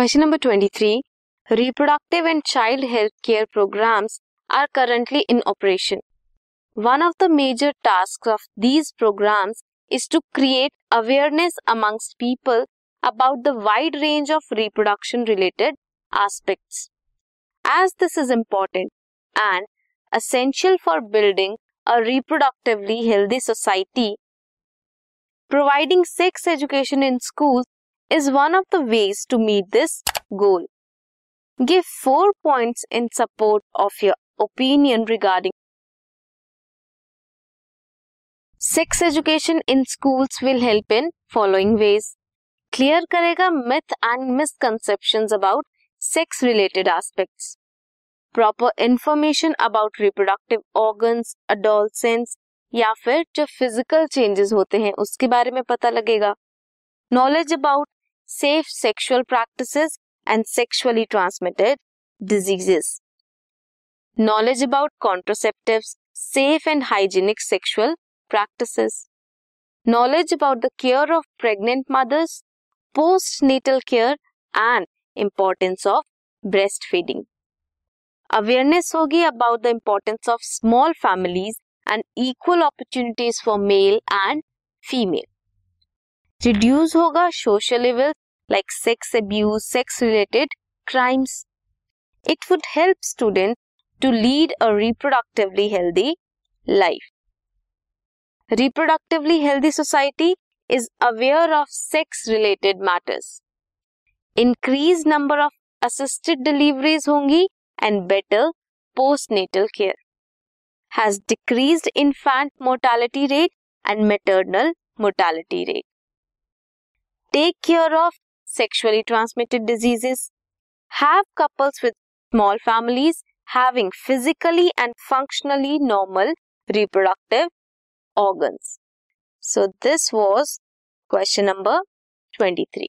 Question number 23. Reproductive and child health care programs are currently in operation. One of the major tasks of these programs is to create awareness amongst people about the wide range of reproduction related aspects. As this is important and essential for building a reproductively healthy society, providing sex education in schools is one of the ways to meet this goal give four points in support of your opinion regarding sex education in schools will help in following ways clear करेगा myth and misconception about sex related aspects proper information about reproductive organs adolescence या फिर जो physical changes होते हैं, उसके बारे में पता लगेगा. Knowledge about safe sexual practices and sexually transmitted diseases knowledge about कॉन्ट्रोसेप्टिव्स safe and hygienic sexual practices, knowledge about the care of pregnant mothers, postnatal care and importance of breastfeeding. Awareness होगी about the importance of small families and equal opportunities for male and female. Reduce होगा social evils like sex abuse, sex related crimes. It would help students to lead a reproductively healthy life. Reproductively healthy society is aware of sex related matters. Increased number of assisted deliveries होंगी and better postnatal care. Has decreased infant mortality rate and maternal mortality rate. Take care of sexually transmitted diseases. Have couples with small families having physically and functionally normal reproductive organs. So this was question number 23.